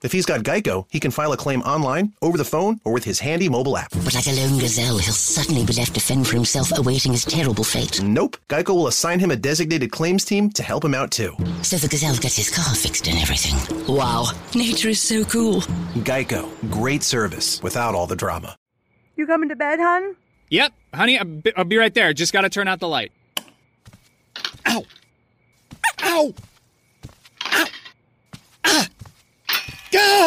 If he's got Geico, he can file a claim online, over the phone, or with his handy mobile app. But like a lone gazelle, he'll suddenly be left to fend for himself, awaiting his terrible fate. Nope. Geico will assign him a designated claims team to help him out too. So the gazelle gets his car fixed and everything. Wow, nature is so cool. Geico. Great service without all the drama. You coming to bed, hon? Yep, honey, I'll be, I'll be right there. Just gotta turn out the light. Ow! Ow! Ow!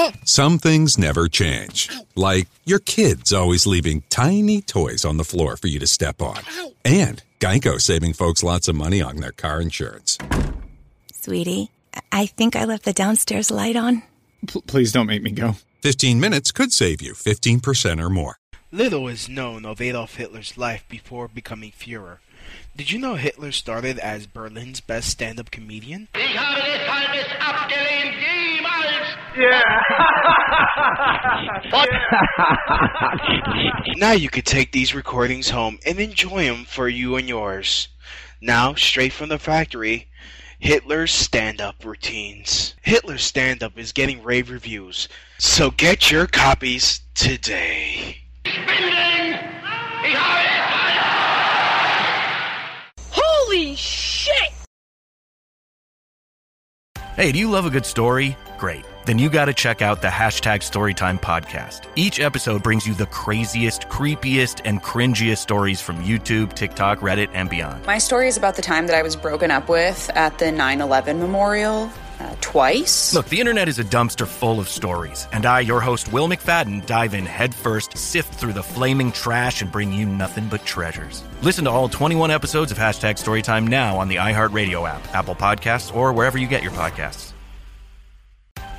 Some things never change. Like your kids always leaving tiny toys on the floor for you to step on. And Geico saving folks lots of money on their car insurance. Sweetie, I think I left the downstairs light on. P- please don't make me go. 15 minutes could save you 15% or more. Little is known of Adolf Hitler's life before becoming Fuhrer. Did you know Hitler started as Berlin's best stand-up comedian? Ich habe deshalb es abgelehnt, jemals. now you could take these recordings home and enjoy them for you and yours. Now, straight from the factory, Hitler's stand-up routines. Hitler's stand-up is getting rave reviews, so get your copies today. Holy shit! Hey, do you love a good story? Great. Then you got to check out the hashtag Storytime podcast. Each episode brings you the craziest, creepiest, and cringiest stories from YouTube, TikTok, Reddit, and beyond. My story is about the time that I was broken up with at the 9 11 memorial. Uh, twice. Look, the internet is a dumpster full of stories, and I, your host, Will McFadden, dive in headfirst, sift through the flaming trash, and bring you nothing but treasures. Listen to all 21 episodes of Hashtag Storytime now on the iHeartRadio app, Apple Podcasts, or wherever you get your podcasts.